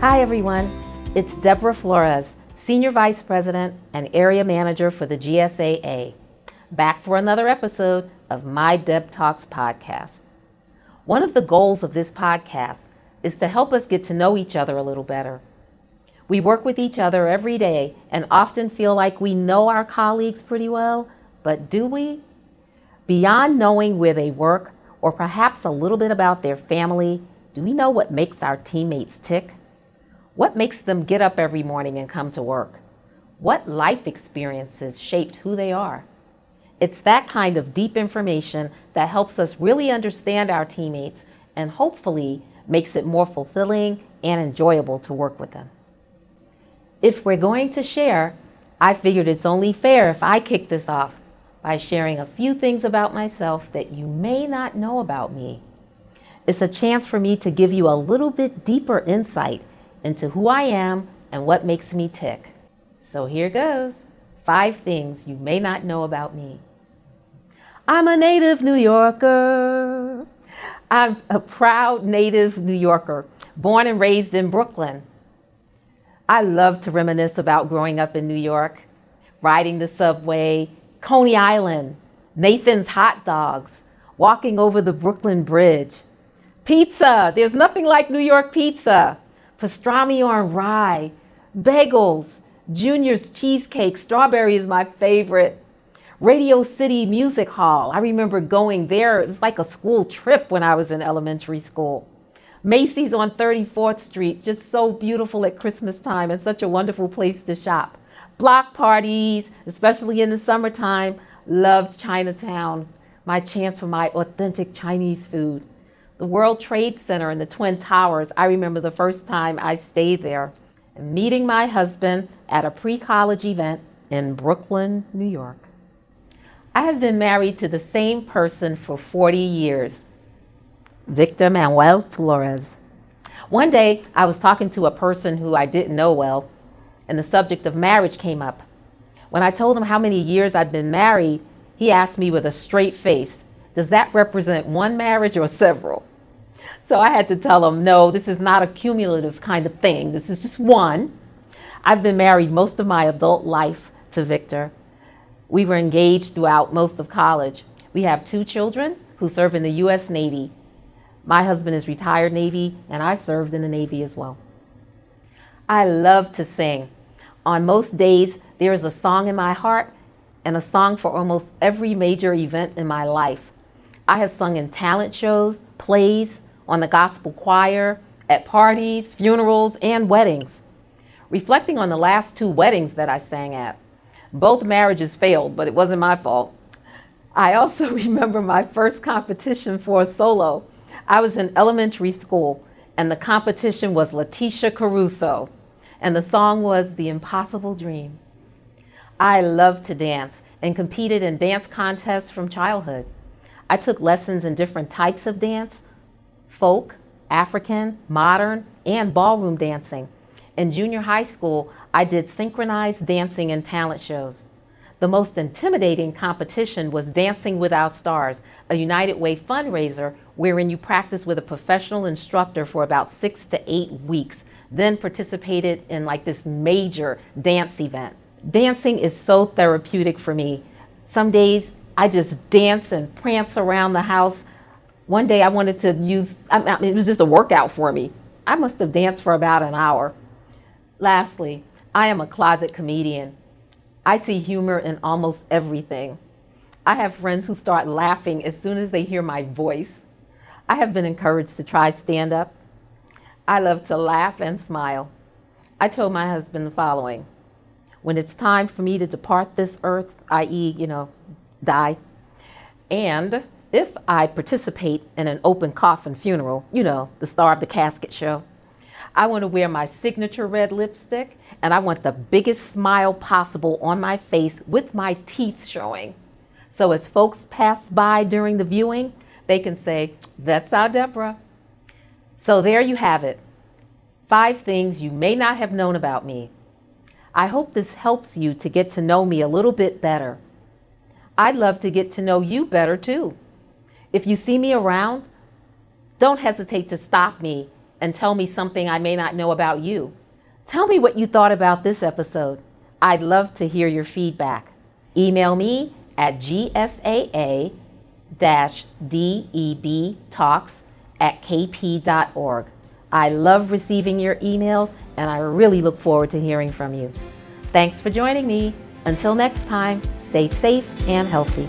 Hi, everyone. It's Deborah Flores, Senior Vice President and Area Manager for the GSAA, back for another episode of My Deb Talks podcast. One of the goals of this podcast is to help us get to know each other a little better. We work with each other every day and often feel like we know our colleagues pretty well, but do we? Beyond knowing where they work or perhaps a little bit about their family, do we know what makes our teammates tick? What makes them get up every morning and come to work? What life experiences shaped who they are? It's that kind of deep information that helps us really understand our teammates and hopefully makes it more fulfilling and enjoyable to work with them. If we're going to share, I figured it's only fair if I kick this off by sharing a few things about myself that you may not know about me. It's a chance for me to give you a little bit deeper insight into who I am and what makes me tick. So here goes five things you may not know about me. I'm a native New Yorker. I'm a proud native New Yorker, born and raised in Brooklyn. I love to reminisce about growing up in New York, riding the subway, Coney Island, Nathan's hot dogs, walking over the Brooklyn Bridge. Pizza, there's nothing like New York pizza pastrami on rye, bagels, Junior's cheesecake, strawberry is my favorite. Radio City Music Hall. I remember going there. It was like a school trip when I was in elementary school. Macy's on 34th Street, just so beautiful at Christmas time and such a wonderful place to shop. Block parties, especially in the summertime. Loved Chinatown. My chance for my authentic Chinese food the World Trade Center and the Twin Towers. I remember the first time I stayed there, meeting my husband at a pre college event in Brooklyn, New York. I have been married to the same person for 40 years, Victor Manuel Flores. One day, I was talking to a person who I didn't know well, and the subject of marriage came up. When I told him how many years I'd been married, he asked me with a straight face, Does that represent one marriage or several? So I had to tell him, no, this is not a cumulative kind of thing. This is just one. I've been married most of my adult life to Victor. We were engaged throughout most of college. We have two children who serve in the U.S. Navy. My husband is retired Navy, and I served in the Navy as well. I love to sing. On most days, there is a song in my heart and a song for almost every major event in my life. I have sung in talent shows, plays, on the gospel choir, at parties, funerals, and weddings. Reflecting on the last two weddings that I sang at, both marriages failed, but it wasn't my fault. I also remember my first competition for a solo. I was in elementary school, and the competition was Letitia Caruso, and the song was The Impossible Dream. I loved to dance and competed in dance contests from childhood. I took lessons in different types of dance, folk, African, modern, and ballroom dancing. In junior high school, I did synchronized dancing and talent shows. The most intimidating competition was Dancing Without Stars, a United Way fundraiser wherein you practice with a professional instructor for about six to eight weeks, then participated in like this major dance event. Dancing is so therapeutic for me. Some days I just dance and prance around the house one day I wanted to use, I mean, it was just a workout for me. I must have danced for about an hour. Lastly, I am a closet comedian. I see humor in almost everything. I have friends who start laughing as soon as they hear my voice. I have been encouraged to try stand up. I love to laugh and smile. I told my husband the following When it's time for me to depart this earth, i.e., you know, die, and if I participate in an open coffin funeral, you know, the star of the casket show, I want to wear my signature red lipstick and I want the biggest smile possible on my face with my teeth showing. So as folks pass by during the viewing, they can say, That's our Deborah. So there you have it. Five things you may not have known about me. I hope this helps you to get to know me a little bit better. I'd love to get to know you better too. If you see me around, don't hesitate to stop me and tell me something I may not know about you. Tell me what you thought about this episode. I'd love to hear your feedback. Email me at gsaa debtalks at kp.org. I love receiving your emails and I really look forward to hearing from you. Thanks for joining me. Until next time, stay safe and healthy.